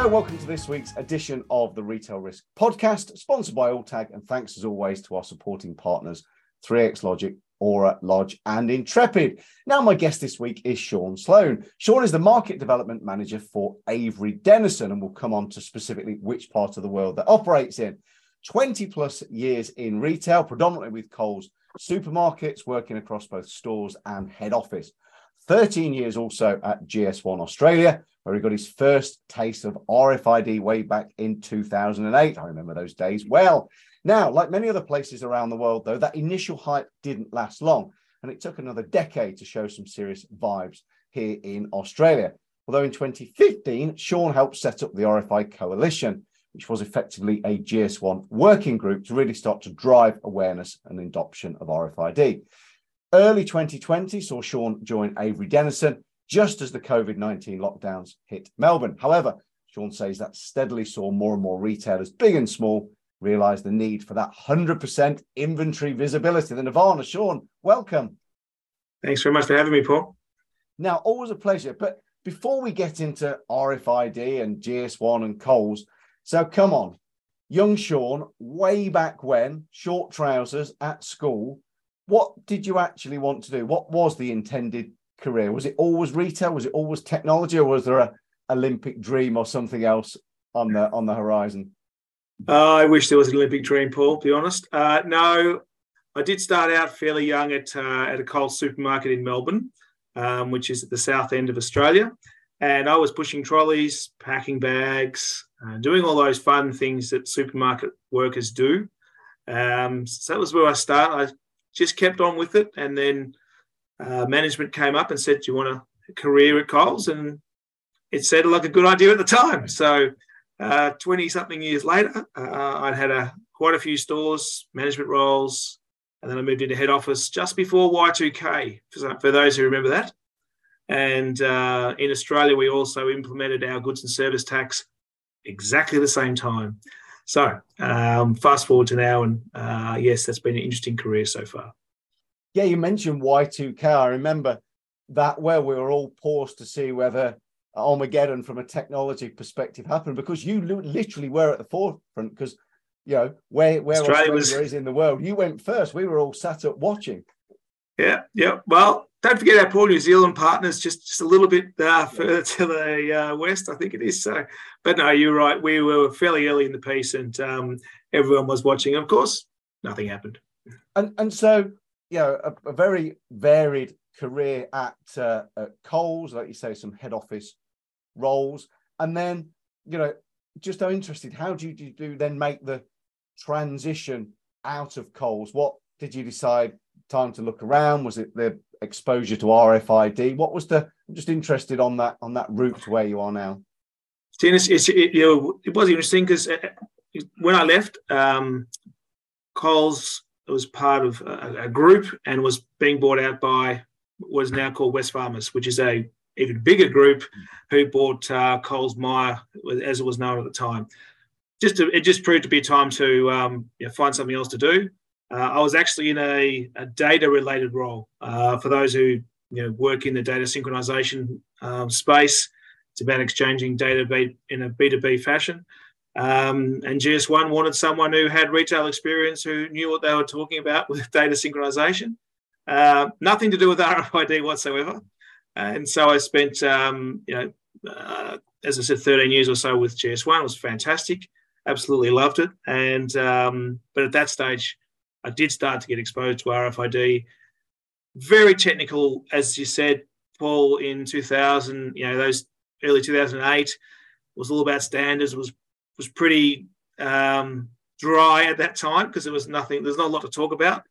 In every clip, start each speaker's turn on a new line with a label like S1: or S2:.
S1: So, welcome to this week's edition of the Retail Risk Podcast, sponsored by Alltag, and thanks as always to our supporting partners, 3x Logic, Auror, Lodge, and Intrepid. Now, my guest this week is Sean Sloan. Sean is the Market Development Manager for Avery Dennison, and we'll come on to specifically which part of the world that operates in. 20 plus years in retail, predominantly with Coles supermarkets, working across both stores and head office. 13 years also at GS1 Australia, where he got his first taste of RFID way back in 2008. I remember those days well. Now, like many other places around the world, though, that initial hype didn't last long, and it took another decade to show some serious vibes here in Australia. Although in 2015, Sean helped set up the RFID Coalition, which was effectively a GS1 working group to really start to drive awareness and adoption of RFID. Early 2020 saw Sean join Avery Dennison just as the COVID 19 lockdowns hit Melbourne. However, Sean says that steadily saw more and more retailers, big and small, realize the need for that 100% inventory visibility. The Nirvana, Sean, welcome.
S2: Thanks very much for having me, Paul.
S1: Now, always a pleasure. But before we get into RFID and GS1 and Coles, so come on, young Sean, way back when, short trousers at school, what did you actually want to do? What was the intended career? Was it always retail? Was it always technology, or was there a Olympic dream or something else on the on the horizon?
S2: Uh, I wish there was an Olympic dream, Paul. To be honest, uh, no. I did start out fairly young at uh, at a Coles supermarket in Melbourne, um, which is at the south end of Australia, and I was pushing trolleys, packing bags, uh, doing all those fun things that supermarket workers do. Um, so that was where I started. I just kept on with it, and then uh, management came up and said, "Do you want a career at Coles?" And it sounded like a good idea at the time. So, twenty uh, something years later, uh, I'd had a quite a few stores, management roles, and then I moved into head office just before Y2K. For, for those who remember that, and uh, in Australia, we also implemented our goods and service tax exactly the same time. So, um, fast forward to now, and uh, yes, that's been an interesting career so far.
S1: Yeah, you mentioned Y2K. I remember that where we were all paused to see whether Armageddon from a technology perspective happened because you literally were at the forefront because you know where where Australia, Australia was... is in the world. You went first. We were all sat up watching.
S2: Yeah, yeah. Well, don't forget our poor New Zealand partners, just just a little bit uh, further to the uh, west, I think it is. So, but no, you're right. We were fairly early in the piece, and um, everyone was watching. Of course, nothing happened.
S1: And and so you know, a, a very varied career at, uh, at Coles, like you say, some head office roles, and then you know, just so interested, how do you, do, you then make the transition out of Coles? What did you decide? Time to look around? Was it the exposure to RFID? What was the? I'm just interested on that on that route to where you are now.
S2: It's, it's, it, you know, it was interesting because uh, when I left, um, Coles was part of a, a, group and was being bought out by what is now called Wesfarmers, which is a even bigger group who bought uh, Coles Myer, as it was known at the time. Just to, it just proved to be time to um, you know, find something else to do. Uh, I was actually in a, a data-related role. Uh, for those who you know work in the data synchronization um, space, it's about exchanging data in a B2B fashion. Um, and GS1 wanted someone who had retail experience, who knew what they were talking about with data synchronization. Uh, nothing to do with RFID whatsoever. And so I spent, um, you know, uh, as I said, 13 years or so with GS1. It was fantastic. Absolutely loved it. And um, but at that stage, I did start to get exposed to RFID. Very technical, as you said, Paul. In 2000, you know, those early 2008 was all about standards. Was was pretty um, dry at that time because there was nothing. There's not a lot to talk about.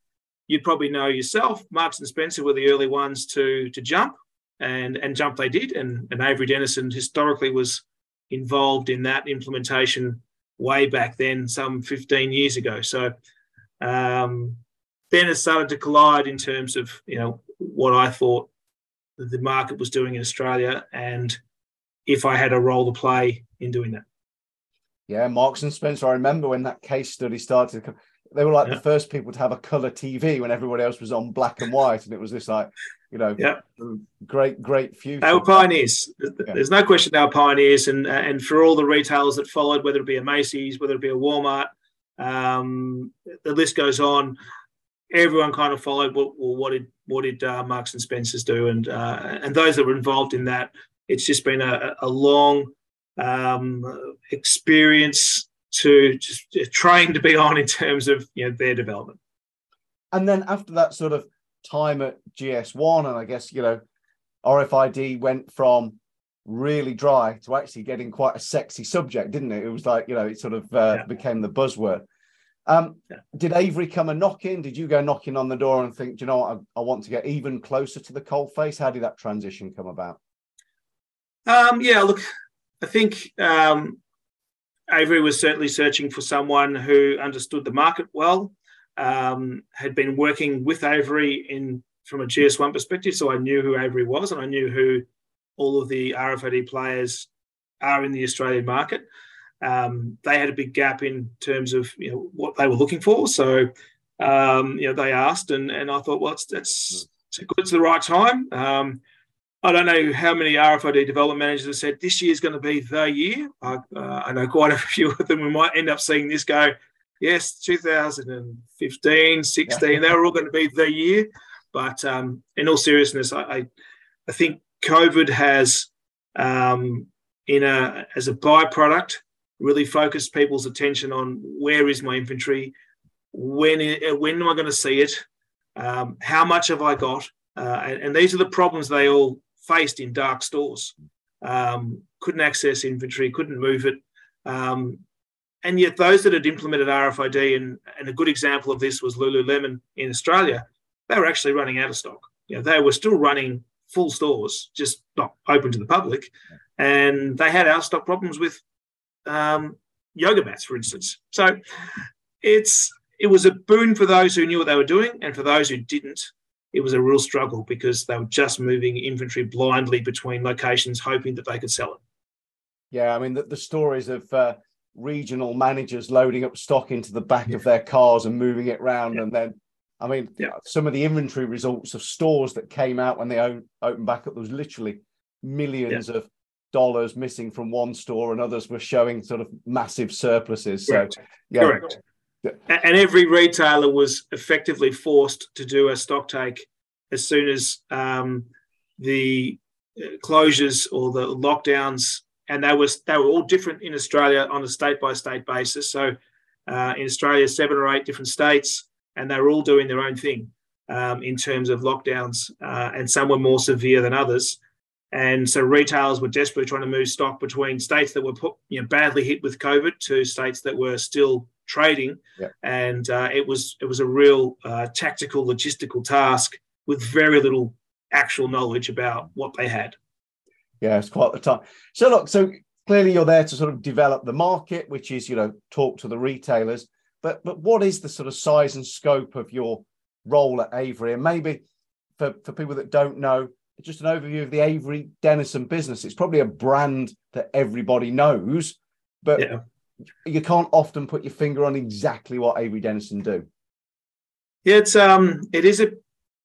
S2: You'd probably know yourself. Marks and Spencer were the early ones to to jump, and and jump they did. And and Avery Dennison historically was involved in that implementation way back then, some 15 years ago. So um, then it started to collide in terms of you know what I thought the market was doing in Australia and if I had a role to play in doing that.
S1: Yeah, Marks and Spencer. I remember when that case study started. they were like
S2: Yeah.
S1: the first people to have a color TV when everybody else was on black and white, and it was this like, you know,
S2: Yeah.
S1: great, great future.
S2: They were pioneers.
S1: Yeah.
S2: There's no question they were pioneers, and and for all the retailers that followed, whether it be a Macy's, whether it be a Walmart, um, the list goes on. Everyone kind of followed. What, well, what did what did uh, Marks and Spencers do? And uh, and those that were involved in that, it's just been a, a long um, experience to just train to be on in terms of you know their development.
S1: and then after that sort of time at GS1, and I guess you know, RFID went from really dry to actually getting quite a sexy subject, didn't it? It was like you know, it sort of uh,
S2: Yeah.
S1: became the buzzword. Um,
S2: Yeah.
S1: Did Avery come a knocking? Did you go knocking on the door and think, "Do you know what, I, I want to get even closer to the cold face? How did that transition come about?
S2: Um, yeah, look, I think um, Avery was certainly searching for someone who understood the market well, um, had been working with Avery in from a GS1 perspective, so I knew who Avery was and I knew who all of the RFID players are in the Australian market. Um, they had a big gap in terms of you know what they were looking for, so um, you know they asked, and and I thought, well, it's it's, it's good, it's the right time. I don't know how many RFID development managers have said this year is going to be the year. I, uh, I know quite a few of them. We might end up seeing this go, yes, 2015, 16,
S1: Yeah.
S2: they were all going to be the year. But um, in all seriousness, I, I, I think COVID has, um, in a as a byproduct, really focused people's attention on where is my inventory, when when am I going to see it, um, how much have I got, uh, and, and these are the problems they all faced in dark stores. Um, couldn't access inventory, couldn't move it. Um, and yet, those that had implemented RFID, and, and a good example of this was Lululemon in Australia, they were actually running out of stock. You know, they were still running full stores, just not open to the public. And they had out stock problems with um, yoga mats, for instance. So it's it was a boon for those who knew what they were doing, and for those who didn't, it was a real struggle because they were just moving inventory blindly between locations, hoping that they could sell it.
S1: Yeah, I mean the, the stories of uh, regional managers loading up stock into the back of their cars and moving it around,
S2: Yeah.
S1: and then I mean
S2: Yeah.
S1: some of the inventory results of stores that came out when they own, opened back up. There was literally millions of dollars missing from one store, and others were showing sort of massive surpluses. So
S2: Correct.
S1: yeah,
S2: Correct. A- And every retailer was effectively forced to do a stock take as soon as um, the uh, closures or the lockdowns, and they was they were all different in Australia on a state by state basis. So uh, in Australia, seven or eight different states, and they were all doing their own thing um, in terms of lockdowns, uh, and some were more severe than others. And so retailers were desperately trying to move stock between states that were put, you know, badly hit with COVID to states that were still trading.
S1: Yeah.
S2: And uh, it was it was a real uh, tactical logistical task with very little actual knowledge about what they had.
S1: Yeah, it's quite the time. So look, so clearly you're there to sort of develop the market, which is you know talk to the retailers. But but what is the sort of size and scope of your role at Avery? And maybe for for people that don't know, just an overview of the Avery Dennison business. It's probably a brand that everybody knows, but
S2: Yeah.
S1: You can't often put your finger on exactly what Avery Dennison do.
S2: Yeah, it's um, it is a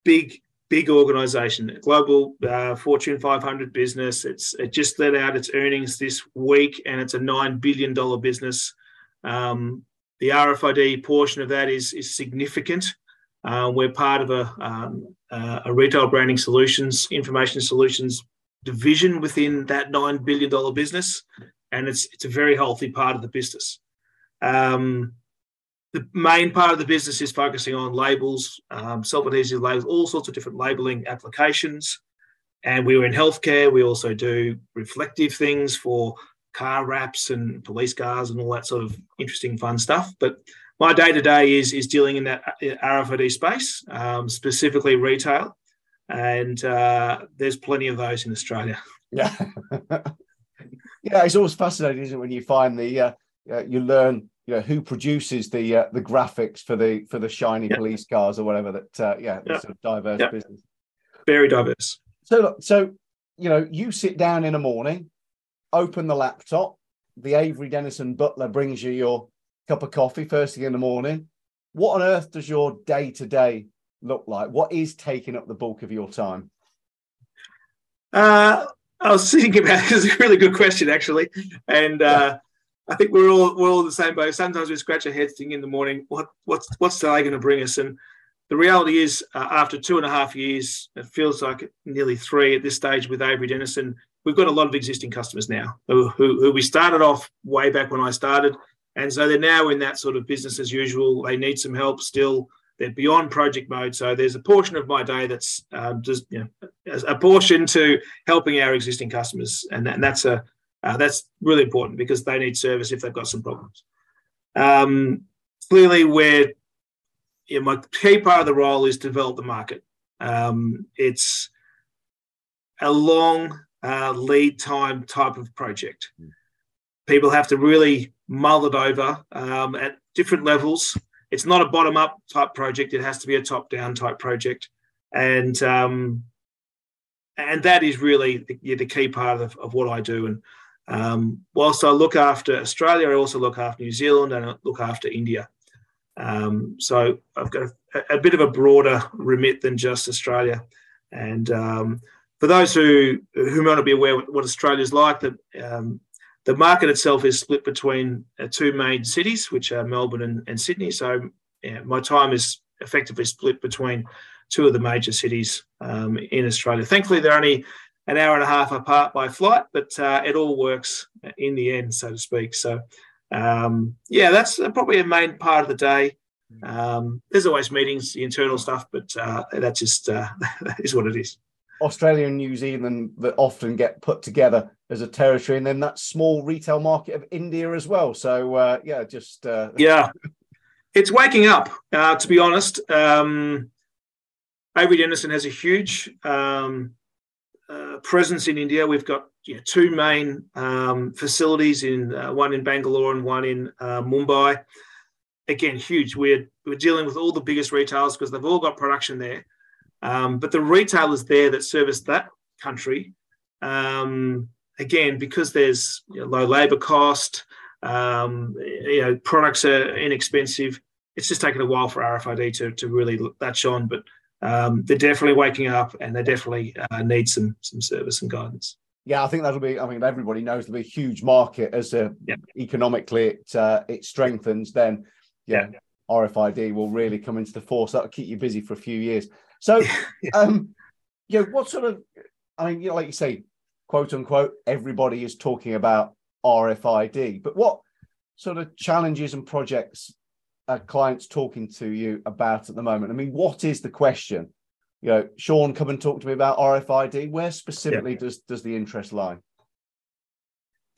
S2: big, big organisation, a global uh, Fortune 500 business. It's it just let out its earnings this week, and it's a nine billion dollar business. Um, the RFID portion of that is is significant. Uh, we're part of a um, uh, a retail branding solutions, information solutions division within that nine billion dollar business, and it's it's a very healthy part of the business. Um, the main part of the business is focusing on labels, um, self-adhesive labels, all sorts of different labeling applications. And we were in healthcare. We also do reflective things for car wraps and police cars and all that sort of interesting, fun stuff. But my day to day is is dealing in that RFID space, um, specifically retail. And uh, there's plenty of those in Australia.
S1: Yeah, yeah. It's always fascinating, isn't it, when you find the uh, uh, you learn you know who produces the uh, the graphics for the for the shiny
S2: Yeah.
S1: police cars or whatever that uh, yeah,
S2: Yeah.
S1: it's sort of diverse
S2: Yeah.
S1: business.
S2: Very diverse.
S1: So so you know, you sit down in the morning, open the laptop, the Avery Dennison butler brings you your cup of coffee first thing in the morning. what on earth does your day to day look like? What is taking up the bulk of your time?
S2: Uh, I was thinking about it. It's a really good question, actually, and uh, I think we're all we're all the same boat. Sometimes we scratch our heads thinking in the morning, what what's what's today going to bring us? And the reality is, uh, after two and a half years, it feels like nearly three at this stage with Avery Dennison, we've got a lot of existing customers now who, who, who we started off way back when I started, and so they're now in that sort of business as usual. They need some help still. They're beyond project mode, so there's a portion of my day that's um, just you know, a portion to helping our existing customers, and, that, and that's a uh, that's really important because they need service if they've got some problems. Um, clearly, where you know, my key part of the role is to develop the market. Um, it's a long uh, lead time type of project. Hmm. People have to really mull it over um, at different levels. It's not a bottom up type project. It has to be a top down type project, and um, and that is really the, the key part of, of what I do. And um, whilst I look after Australia, I also look after New Zealand and I look after India. Um, so I've got a, a, bit of a broader remit than just Australia. And um, for those who who might not be aware what, what Australia's like, that um, the market itself is split between uh, two main cities, which are Melbourne and, and Sydney. So yeah, my time is effectively split between two of the major cities um, in Australia. Thankfully, they're only an hour and a half apart by flight, but uh, it all works in the end, so to speak. So, um, yeah, that's probably a main part of the day. Um, there's always meetings, the internal stuff, but uh, that just uh, is what it is.
S1: Australia and New Zealand that often get put together as a territory, and then that small retail market of India as well. So, uh, yeah, just uh,
S2: yeah, it's waking up. Uh, to be honest, um, Avery Dennison has a huge um, uh, presence in India. We've got you know, two main um, facilities in uh, one in Bangalore and one in uh, Mumbai. Again, huge. We're we're dealing with all the biggest retailers because they've all got production there. Um, but the retailers there that service that country, um, again, because there's you know, low labour cost, um, you know, products are inexpensive. It's just taken a while for RFID to, to really latch on. But um, they're definitely waking up and they definitely uh, need some some service and guidance.
S1: Yeah, I think that'll be. I mean, everybody knows there'll be a huge market as uh, yeah. economically it uh, it strengthens. Then, yeah, yeah, RFID will really come into the force. That'll keep you busy for a few years. So, um, you know, what sort of? I mean, you know, like you say, quote unquote, everybody is talking about RFID, but what sort of challenges and projects are clients talking to you about at the moment? I mean, what is the question? You know, Sean, come and talk to me about RFID. Where specifically yeah. does does the interest lie?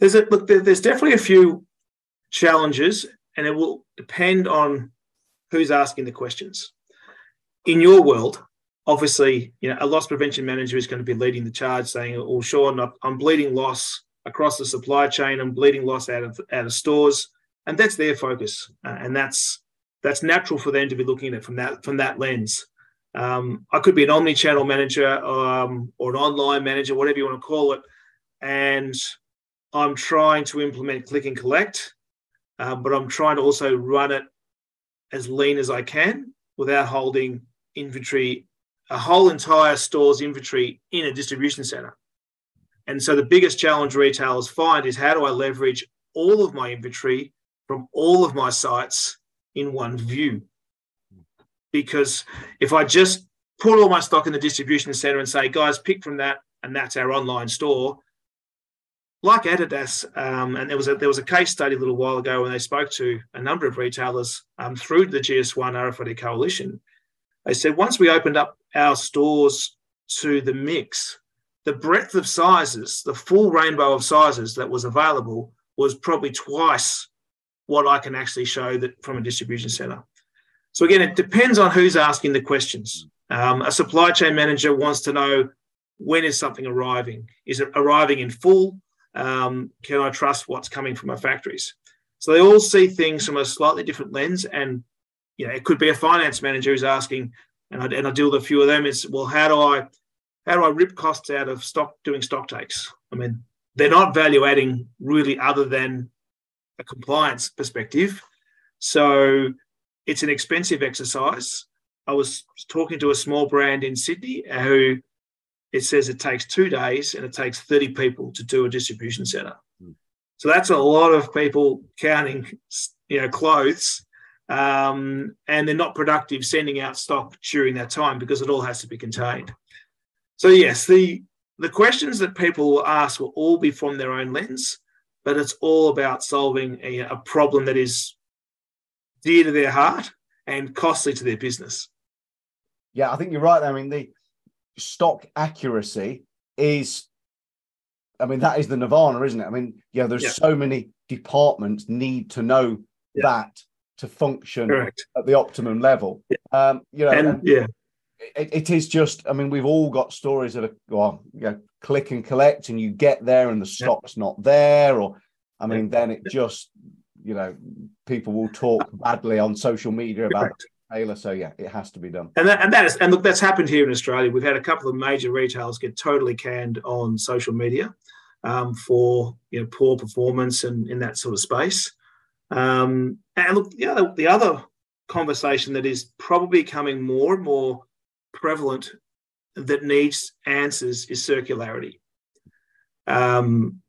S2: There's a look. There's definitely a few challenges, and it will depend on who's asking the questions. In your world, obviously, you know, a loss prevention manager is going to be leading the charge, saying, "Oh, Sean, I'm bleeding loss across the supply chain. I'm bleeding loss out of out of stores." and that's their focus, uh, and that's that's natural for them to be looking at it from that from that lens. Um, I could be an omni-channel manager um, or an online manager, whatever you want to call it, and I'm trying to implement click and collect, uh, but I'm trying to also run it as lean as I can without holding inventory, a whole entire store's inventory in a distribution center. And so the biggest challenge retailers find is how do I leverage all of my inventory from all of my sites in one view. Because if I just put all my stock in the distribution center and say, guys, pick from that, and that's our online store, like Adidas, um, and there was a there was a case study a little while ago when they spoke to a number of retailers um, through the GS1 RFID coalition. They said once we opened up our stores to the mix, the breadth of sizes, the full rainbow of sizes that was available was probably twice what I can actually show that from a distribution center. So again, it depends on who's asking the questions. Um, a supply chain manager wants to know when is something arriving? Is it arriving in full? Um, can I trust what's coming from our factories? So they all see things from a slightly different lens, and you know, it could be a finance manager who's asking, and I, and I deal with a few of them. Is well, how do I how do I rip costs out of stock doing stock takes? I mean, they're not value adding really, other than a compliance perspective. So it's an expensive exercise. I was talking to a small brand in Sydney who it says it takes two days and it takes 30 people to do a distribution center. Mm. So that's a lot of people counting, you know, clothes, um, and they're not productive sending out stock during that time because it all has to be contained. So yes, the the questions that people will ask will all be from their own lens, but it's all about solving a, a problem that is dear to their heart and costly to their business.
S1: Yeah, I think you're right. I mean, the stock accuracy is, I mean, that is the nirvana, isn't it? I mean, yeah, there's yeah. so many departments need to know yeah. that to function Correct. at the optimum level. Yeah. Um, you know, and, yeah, it, it is just. I mean, we've all got stories of a well, you know, click and collect, and you get there and the stock's not there, or I mean, then it just, you know, people will talk badly on social media about Correct. Taylor. So yeah, it has to be done.
S2: And that, and that is and look, that's happened here in Australia. We've had a couple of major retailers get totally canned on social media um, for you know poor performance and in that sort of space. Um, and look, the other the other conversation that is probably becoming more and more prevalent that needs answers is circularity. Um,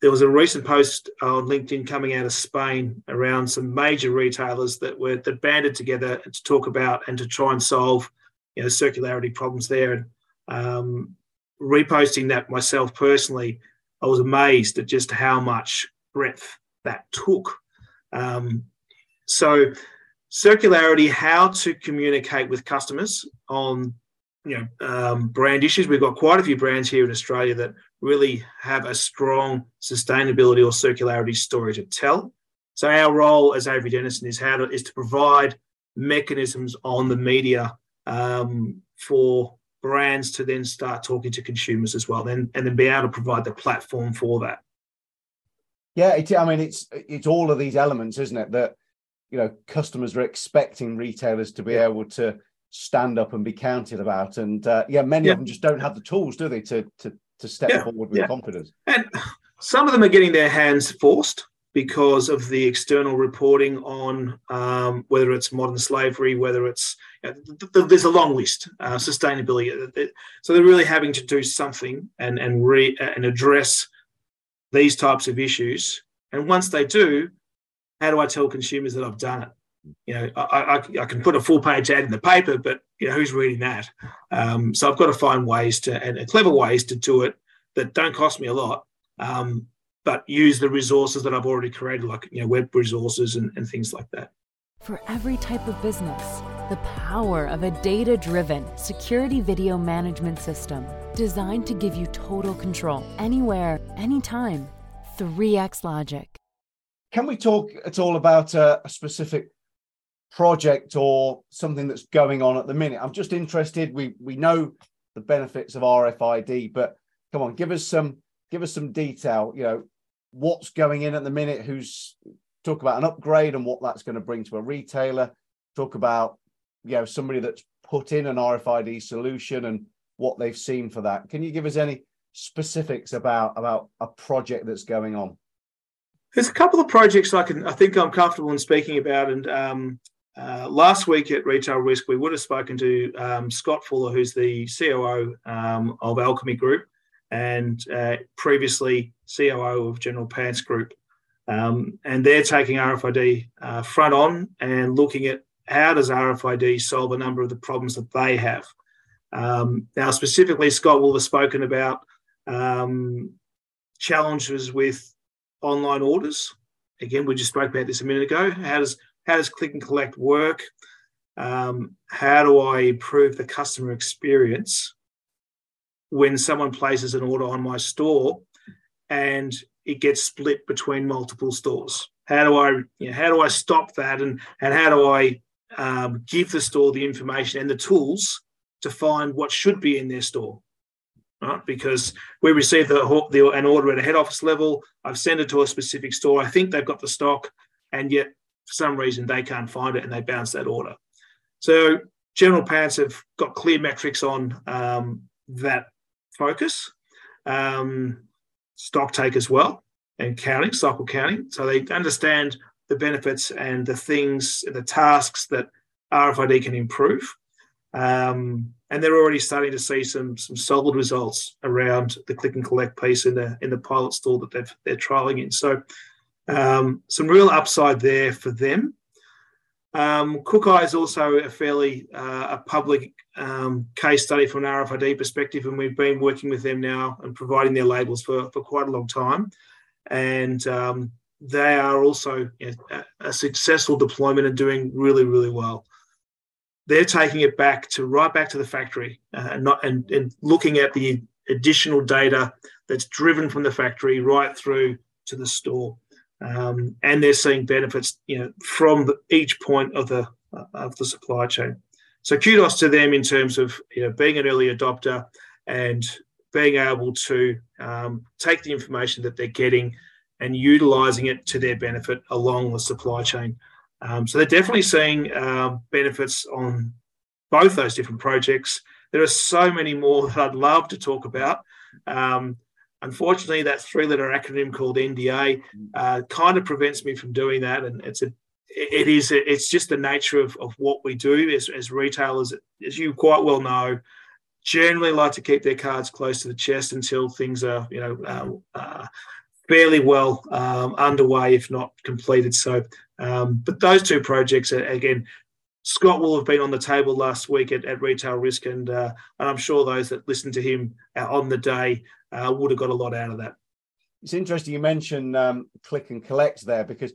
S2: there was a recent post on LinkedIn coming out of Spain around some major retailers that were that banded together to talk about and to try and solve, you know, circularity problems there. And um, reposting that myself personally, I was amazed at just how much breadth that took. Um, so, circularity, how to communicate with customers on you know um, brand issues. We've got quite a few brands here in Australia that really have a strong sustainability or circularity story to tell. So our role as Avery Dennison is how to is to provide mechanisms on the media um, for brands to then start talking to consumers as well, then and then be able to provide the platform for that.
S1: Yeah, it, I mean it's it's all of these elements, isn't it? That you know customers are expecting retailers to be yeah. able to stand up and be counted about. And uh, yeah, many yeah. of them just don't have the tools, do they, to to to step yeah. forward with confidence.
S2: And some of them are getting their hands forced because of the external reporting on um, whether it's modern slavery, whether it's you know, th- th- there's a long list, uh, sustainability. So they're really having to do something and and re- and address these types of issues. And once they do, how do I tell consumers that I've done it? you know, I, I, I, can put a full page ad in the paper, but you know, who's reading that? Um, so I've got to find ways to and clever ways to do it that don't cost me a lot, um, but use the resources that I've already created, like you know, web resources and, and things like that.
S3: For every type of business, the power of a data-driven security video management system designed to give you total control anywhere, anytime. 3x Logic.
S1: Can we talk at all about a, a specific project or something that's going on at the minute. I'm just interested. We we know the benefits of RFID, but come on, give us some give us some detail. You know, what's going in at the minute? Who's talk about an upgrade and what that's going to bring to a retailer. Talk about you know somebody that's put in an RFID solution and what they've seen for that. Can you give us any specifics about about a project that's going on?
S2: There's a couple of projects I can I think I'm comfortable in speaking about, and um, uh, last week at Retail Risk, we would have spoken to um, Scott Fuller, who's the COO um, of Alchemy Group and uh, previously COO of General Pants Group. Um, and they're taking RFID uh, front on and looking at how does RFID solve a number of the problems that they have. Um, now, specifically, Scott will have spoken about um, challenges with online orders. Again, we just spoke about this a minute ago. How does how does click and collect work? Um, how do I improve the customer experience when someone places an order on my store and it gets split between multiple stores? How do I, you know, how do I stop that, and and how do I um, give the store the information and the tools to find what should be in their store? Right? Because we receive the, the an order at a head office level, I've sent it to a specific store. I think they've got the stock, and yet for some reason they can't find it and they bounce that order. So general pants have got clear metrics on um, that focus. Um, stock take as well and counting, cycle counting. So they understand the benefits and the things, the tasks that RFID can improve. Um, and they're already starting to see some some solid results around the click and collect piece in the in the pilot store that they've, they're trialing in. So um, some real upside there for them. Um, Kookai is also a fairly uh, a public um, case study from an RFID perspective, and we've been working with them now and providing their labels for, for quite a long time. And um, they are also you know, a, successful deployment and doing really, really well. They're taking it back to right back to the factory uh, and not and, and looking at the additional data that's driven from the factory right through to the store um, and they're seeing benefits, you know, from the, each point of the uh, of the supply chain. So kudos to them in terms of you know being an early adopter and being able to um, take the information that they're getting and utilizing it to their benefit along the supply chain. Um, so they're definitely seeing uh, benefits on both those different projects. There are so many more that I'd love to talk about. Um, Unfortunately, that three-letter acronym called NDA uh, kind of prevents me from doing that, and it's a it is it's just the nature of, of what we do as, as retailers as you quite well know generally like to keep their cards close to the chest until things are you know uh, uh, fairly well um, underway if not completed so um, but those two projects again Scott will have been on the table last week at, at Retail Risk, and, uh, and I'm sure those that listened to him uh, on the day uh, would have got a lot out of that.
S1: It's interesting you mentioned um, click and collect there because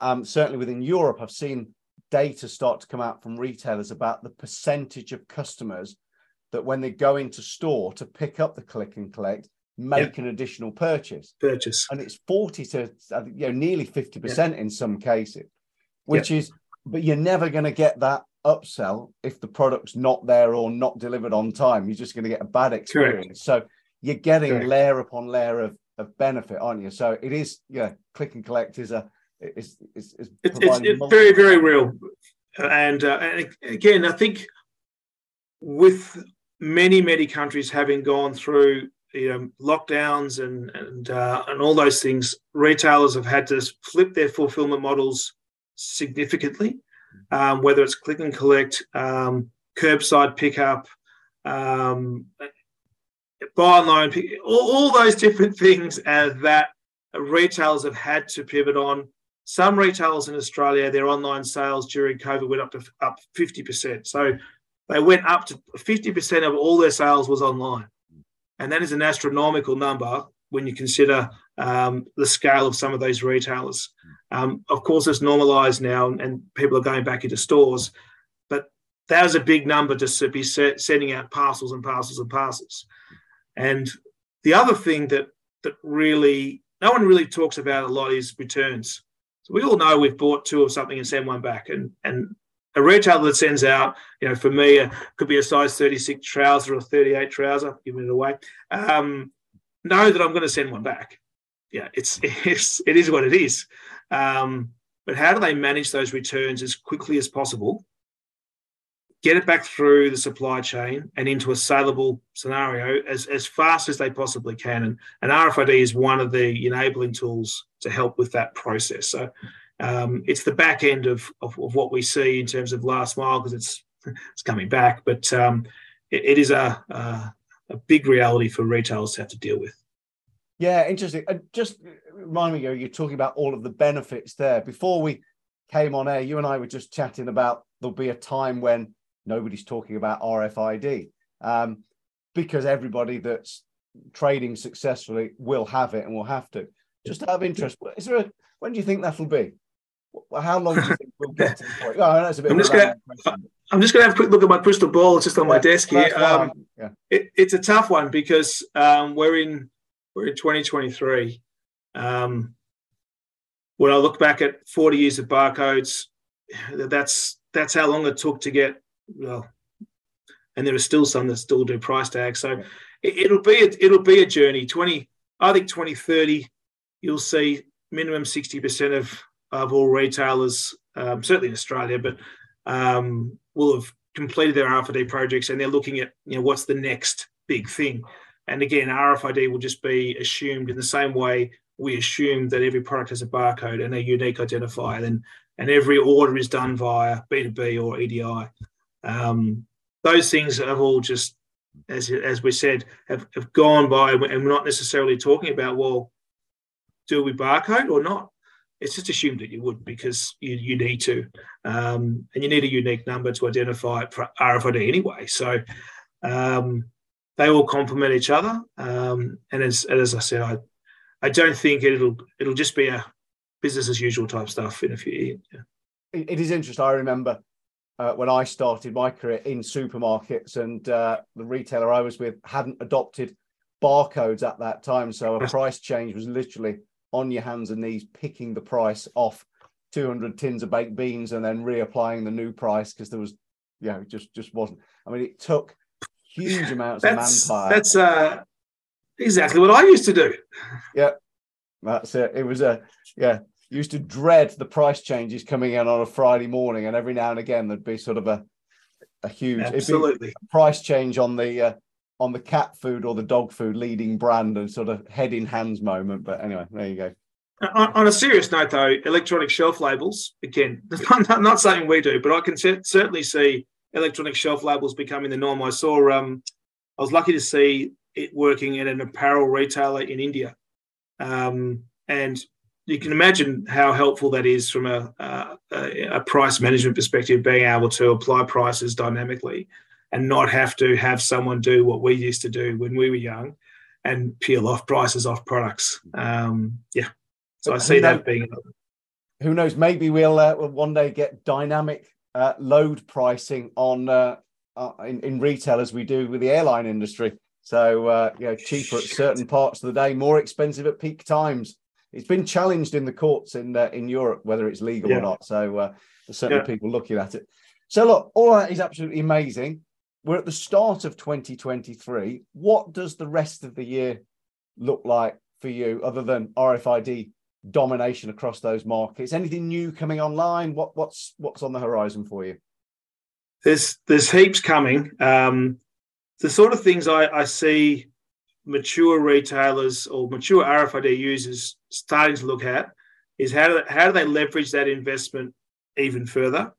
S1: um, certainly within Europe, I've seen data start to come out from retailers about the percentage of customers that when they go into store to pick up the click and collect, make an additional purchase.
S2: Purchase,
S1: and it's forty to you know nearly fifty percent in some cases, which is but you're never going to get that upsell if the product's not there or not delivered on time. You're just going to get a bad experience. Correct. So you're getting Correct. layer upon layer of, of benefit, aren't you? So it is, yeah, click and collect is a, is, is, is
S2: it's, it's, it's very, very real. And, uh, and again, I think with many, many countries having gone through you know lockdowns and and uh, and all those things, retailers have had to flip their fulfillment models significantly, um, whether it's click and collect, um, curbside pickup, um, buy online, pick, all, all, those different things uh, that retailers have had to pivot on. Some retailers in Australia, their online sales during COVID went up to up 50%. So they went up to 50% of all their sales was online. And that is an astronomical number when you consider um, the scale of some of those retailers. Um, of course, it's normalized now and people are going back into stores, but that was a big number just to be sending out parcels and parcels and parcels. And the other thing that that really no one really talks about a lot is returns. So we all know we've bought two of something and send one back, and and a retailer that sends out, you know, for me, it could be a size 36 trouser or 38 trouser, giving it away. Um, know that I'm going to send one back. Yeah, it's, it's it is what it is. Um, but how do they manage those returns as quickly as possible? Get it back through the supply chain and into a saleable scenario as, as fast as they possibly can. And, and RFID is one of the enabling tools to help with that process. So um, it's the back end of, of, of, what we see in terms of last mile because it's it's coming back, but um, it, it is a, a, a big reality for retailers to have to deal with.
S1: Yeah, interesting. And just remind me, you're talking about all of the benefits there. Before we came on air, you and I were just chatting about there'll be a time when nobody's talking about RFID um, because everybody that's trading successfully will have it and will have to. Just out of interest, is there a, when do you think that'll be? How long do you think we'll get to the point? Oh, that's a bit
S2: I'm just gonna, I'm just going to have a quick look at my crystal ball. It's just on yeah, my desk here. Um, yeah. it, it's a tough one because um, we're in we're in 2023. Um, when I look back at 40 years of barcodes, that's that's how long it took to get well, and there are still some that still do price tags. So it, will be a, it'll be a journey. 20, I think 2030, you'll see minimum 60% of of all retailers, um, certainly in Australia, but um, will have completed their RFID projects and they're looking at you know what's the next big thing. And again, RFID will just be assumed in the same way we assume that every product has a barcode and a unique identifier, and and every order is done via B2B or EDI. Um, those things have all just, as as we said, have, have gone by, and we're not necessarily talking about well, do we barcode or not? It's just assumed that you would because you, you need to, um, and you need a unique number to identify it for RFID anyway. So um, they all complement each other. Um, and as, as I said, I I don't think it'll it'll just be a business as usual type stuff in a few years. Yeah.
S1: it is interesting. I remember uh, when I started my career in supermarkets, and uh, the retailer I was with hadn't adopted barcodes at that time, so a price change was literally on your hands and knees picking the price off 200 tins of baked beans and then reapplying the new price because there was, you know, just just wasn't. I mean, it took huge amounts
S2: that's,
S1: of manpower.
S2: That's uh, exactly what I used to do.
S1: Yeah, that's it. It was a yeah. Used to dread the price changes coming in on a Friday morning, and every now and again there'd be sort of a a huge
S2: absolutely
S1: price change on the uh, on the cat food or the dog food leading brand and sort of head in hands moment. But anyway, there you go.
S2: On, on a serious note, though, electronic shelf labels again, not, not something we do, but I can certainly see electronic shelf labels becoming the norm. I saw, um, I was lucky to see it working at an apparel retailer in India, um, and you can imagine how helpful that is from a, a, a price management perspective, being able to apply prices dynamically and not have to have someone do what we used to do when we were young and peel off prices off products. Um, yeah, so I see that being.
S1: Who knows? Maybe we'll, uh, we'll one day get dynamic uh, load pricing on uh, uh, in, in retail as we do with the airline industry. So uh, you know, cheaper at certain parts of the day, more expensive at peak times. It's been challenged in the courts in uh, in Europe whether it's legal yeah. or not. So uh, there's certainly yeah. people looking at it. So look, all that is absolutely amazing we're at the start of 2023. What does the rest of the year look like for you, other than RFID domination across those markets? Anything new coming online? What, what's what's on the horizon for you?
S2: There's there's heaps coming. Um, the sort of things I, I see mature retailers or mature RFID users starting to look at is how do, how do they leverage that investment even further?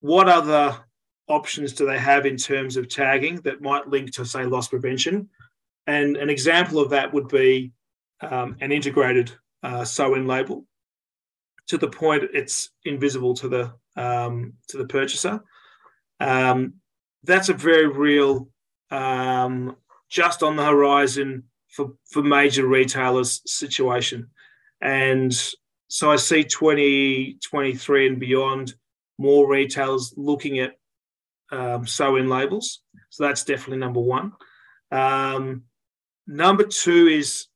S2: What other options do they have in terms of tagging that might link to, say, loss prevention? And an example of that would be um, an integrated uh, sew-in label to the point it's invisible to the um, to the purchaser. Um, that's a very real, um, just on the horizon for for major retailers situation, and so I see 2023 and beyond more retailers looking at um, sew-in labels. So that's definitely number one. Um, number two is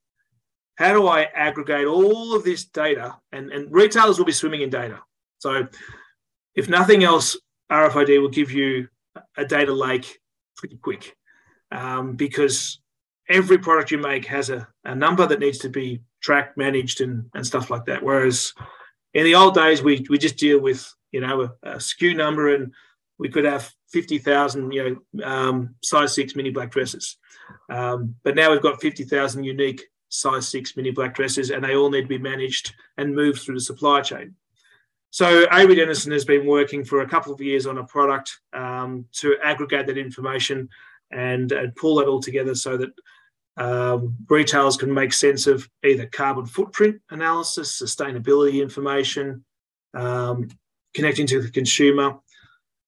S2: how do I aggregate all of this data? And, and retailers will be swimming in data. So if nothing else, RFID will give you a data lake pretty quick um, because every product you make has a, a number that needs to be tracked, managed, and, and stuff like that. Whereas in the old days, we, we just deal with, you know, a, a SKU number and we could have 50,000, you know, um, size six mini black dresses. Um, but now we've got 50,000 unique size six mini black dresses, and they all need to be managed and moved through the supply chain. So Avery Dennison has been working for a couple of years on a product um, to aggregate that information and, and pull that all together so that um, retailers can make sense of either carbon footprint analysis, sustainability information, um, connecting to the consumer,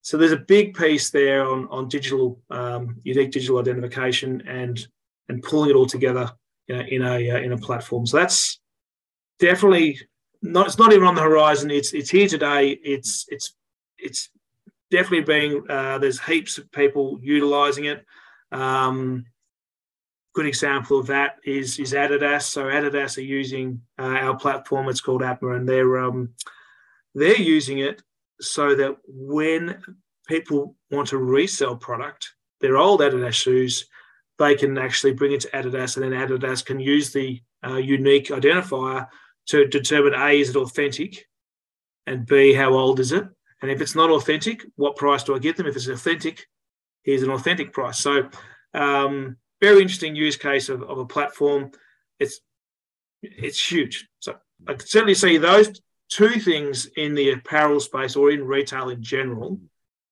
S2: so there's a big piece there on on digital um, unique digital identification and and pulling it all together in a in a, uh, in a platform. So that's definitely not. It's not even on the horizon. It's it's here today. It's it's it's definitely being. Uh, there's heaps of people utilizing it. Um, good example of that is is Adidas. So Adidas are using uh, our platform. It's called Atma, and they're um, they're using it so that when people want to resell product, their old Adidas shoes, they can actually bring it to Adidas, and then Adidas can use the uh, unique identifier to determine A, is it authentic? And B, how old is it? And if it's not authentic, what price do I get them? If it's authentic, here's an authentic price. So, um, very interesting use case of, of a platform. It's it's huge. So I can certainly see those two things in the apparel space or in retail in general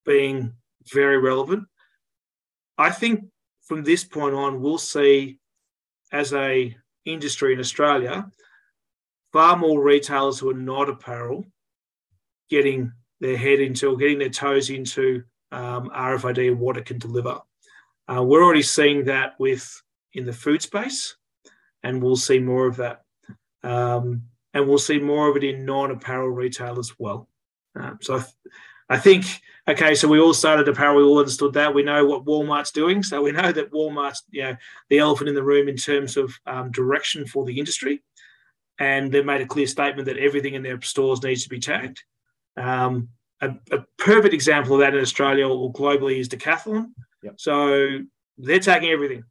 S2: being very relevant. I think from this point on, we'll see as a industry in Australia far more retailers who are not apparel getting their head into or getting their toes into um, RFID and what it can deliver. Uh, we're already seeing that with in the food space, and we'll see more of that. Um, and we'll see more of it in non-apparel retail as well. Uh, so I, th- I, think okay, so we all started apparel, we all understood that. We know what Walmart's doing, so we know that Walmart's you know the elephant in the room in terms of um, direction for the industry, and they've made a clear statement that everything in their stores needs to be tagged. Um, a, a, perfect example of that in Australia or globally is Decathlon. Yep. So they're tagging everything.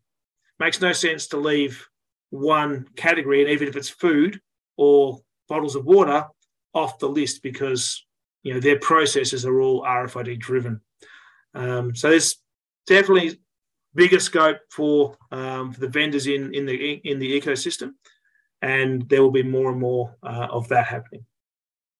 S2: Makes no sense to leave one category, and even if it's food or bottles of water, off the list because you know their processes are all RFID driven. Um, so there's definitely bigger scope for um, for the vendors in in the in the ecosystem, and there will be more and more uh, of that happening.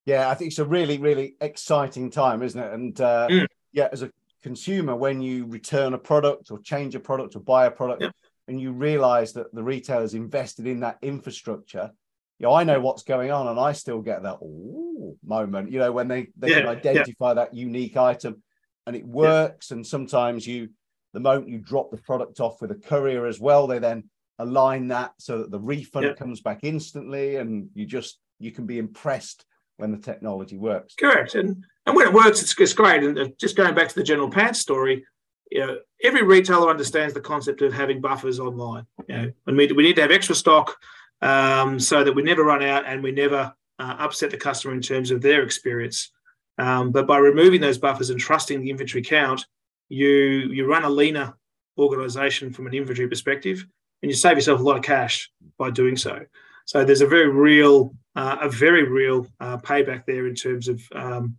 S1: Yeah, I think it's a really, really exciting time, isn't it? And uh, mm. yeah, as a consumer, when you return a product or change a product or buy a product, yeah. and you realize that the retailer's invested in that infrastructure, you know, I know what's going on, and I still get that oh moment, you know, when they, they yeah. can identify yeah. that unique item and it works. And sometimes you, the moment you drop the product off with a courier as well, they then align that so that the refund comes back instantly and you just you can be impressed when the technology works.
S2: Correct, and and when it works, it's, it's great. And just going back to the General Pants story, you know, every retailer understands the concept of having buffers online. You know, and we, we need to have extra stock um, so that we never run out and we never uh, upset the customer in terms of their experience. Um, but by removing those buffers and trusting the inventory count, you you run a leaner organization from an inventory perspective, and you save yourself a lot of cash by doing so. So there's a very real, uh, a very real uh, payback there in terms of um,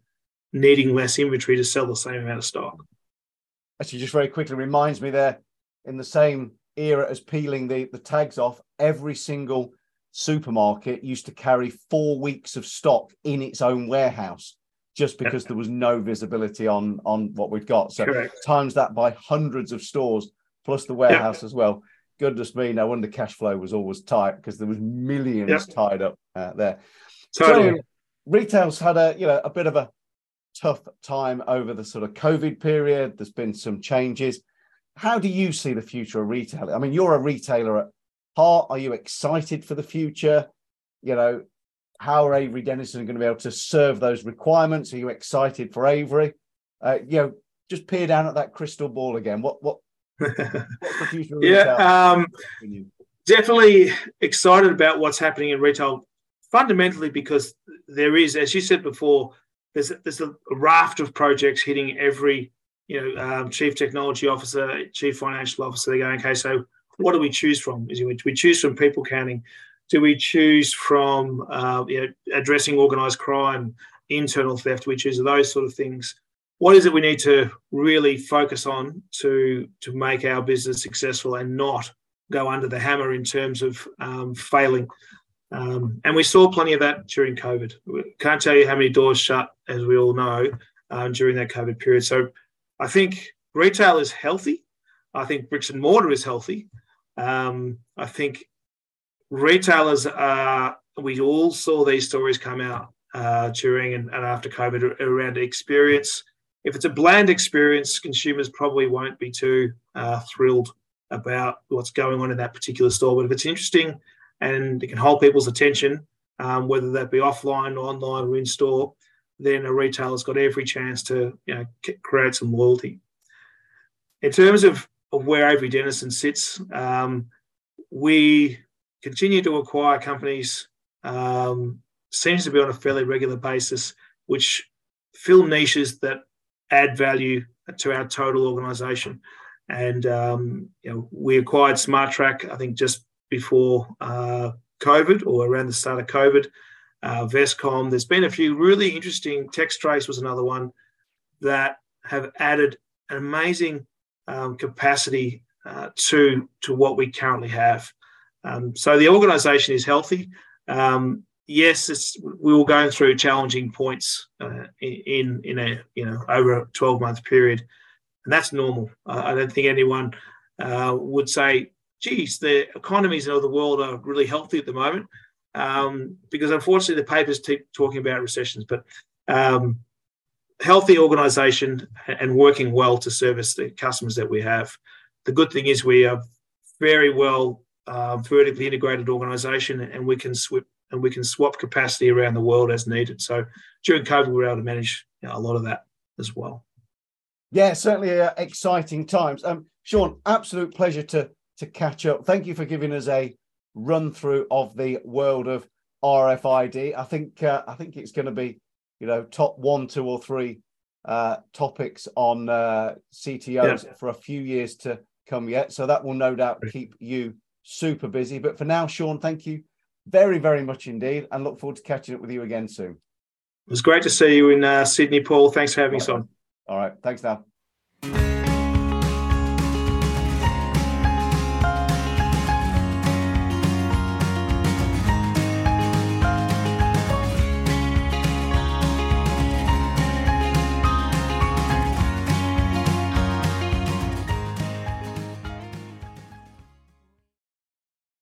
S2: needing less inventory to sell the same amount of stock.
S1: Actually, just very quickly reminds me there, in the same era as peeling the, the tags off, every single supermarket used to carry four weeks of stock in its own warehouse just because there was no visibility on on what we'd got. So Correct. times that by hundreds of stores plus the warehouse as well goodness me, no wonder cash flow was always tight because there was millions yep. tied up uh, there. Totally. So retail's had a you know a bit of a tough time over the sort of COVID period. There's been some changes. How do you see the future of retail? I mean, you're a retailer at heart. Are you excited for the future? You know, how are Avery Dennison going to be able to serve those requirements? Are you excited for Avery? Uh, you know, just peer down at that crystal ball again. What what
S2: yeah, um, definitely excited about what's happening in retail. Fundamentally, because there is, as you said before, there's there's a raft of projects hitting every you know um, chief technology officer, chief financial officer. They're going, okay, so what do we choose from? Is we choose from people counting? Do we choose from uh, you know, addressing organised crime, internal theft? We choose those sort of things what is it we need to really focus on to to make our business successful and not go under the hammer in terms of um, failing. Um, and we saw plenty of that during COVID. Can't tell you how many doors shut, as we all know, um, during that COVID period. So I think retail is healthy. I think bricks and mortar is healthy. Um, I think retailers are, we all saw these stories come out uh, during and, and after COVID around experience if it's a bland experience, consumers probably won't be too uh, thrilled about what's going on in that particular store. But if it's interesting and it can hold people's attention, um, whether that be offline, online, or in store, then a retailer's got every chance to you know, create some loyalty. In terms of, of where Avery Dennison sits, um, we continue to acquire companies, um, seems to be on a fairly regular basis, which fill niches that add value to our total organisation. And um, you know, we acquired Smartrac, I think, just before uh, COVID or around the start of COVID. Uh, Vestcom. There's been a few really interesting. Textrace was another one that have added an amazing um, capacity uh, to to what we currently have. Um, so the organisation is healthy. Um, yes, we were going through challenging points uh, in in a you know over a twelve month period, and that's normal. I, I don't think anyone uh, would say, "Geez, the economies of the world are really healthy at the moment," um, because unfortunately the papers keep talking about recessions. But um, healthy organisation and working well to service the customers that we have. The good thing is we are very well uh, vertically integrated organisation, and we can swip and we can swap capacity around the world as needed. So during COVID, we were able to manage you know, a lot of that as well.
S1: Yeah, certainly uh, exciting times. Um, Sean, absolute pleasure to to catch up. Thank you for giving us a run through of the world of RFID. I think uh, I think it's going to be, you know, top one, two, or three uh, topics on uh, CTOs yeah. for a few years to come yet. So that will no doubt keep you super busy. But for now, Sean, thank you very, very much indeed, and look forward to catching up with you again soon.
S2: It was great to see you in uh, Sydney, Paul. Thanks for having us on.
S1: All right. Thanks now.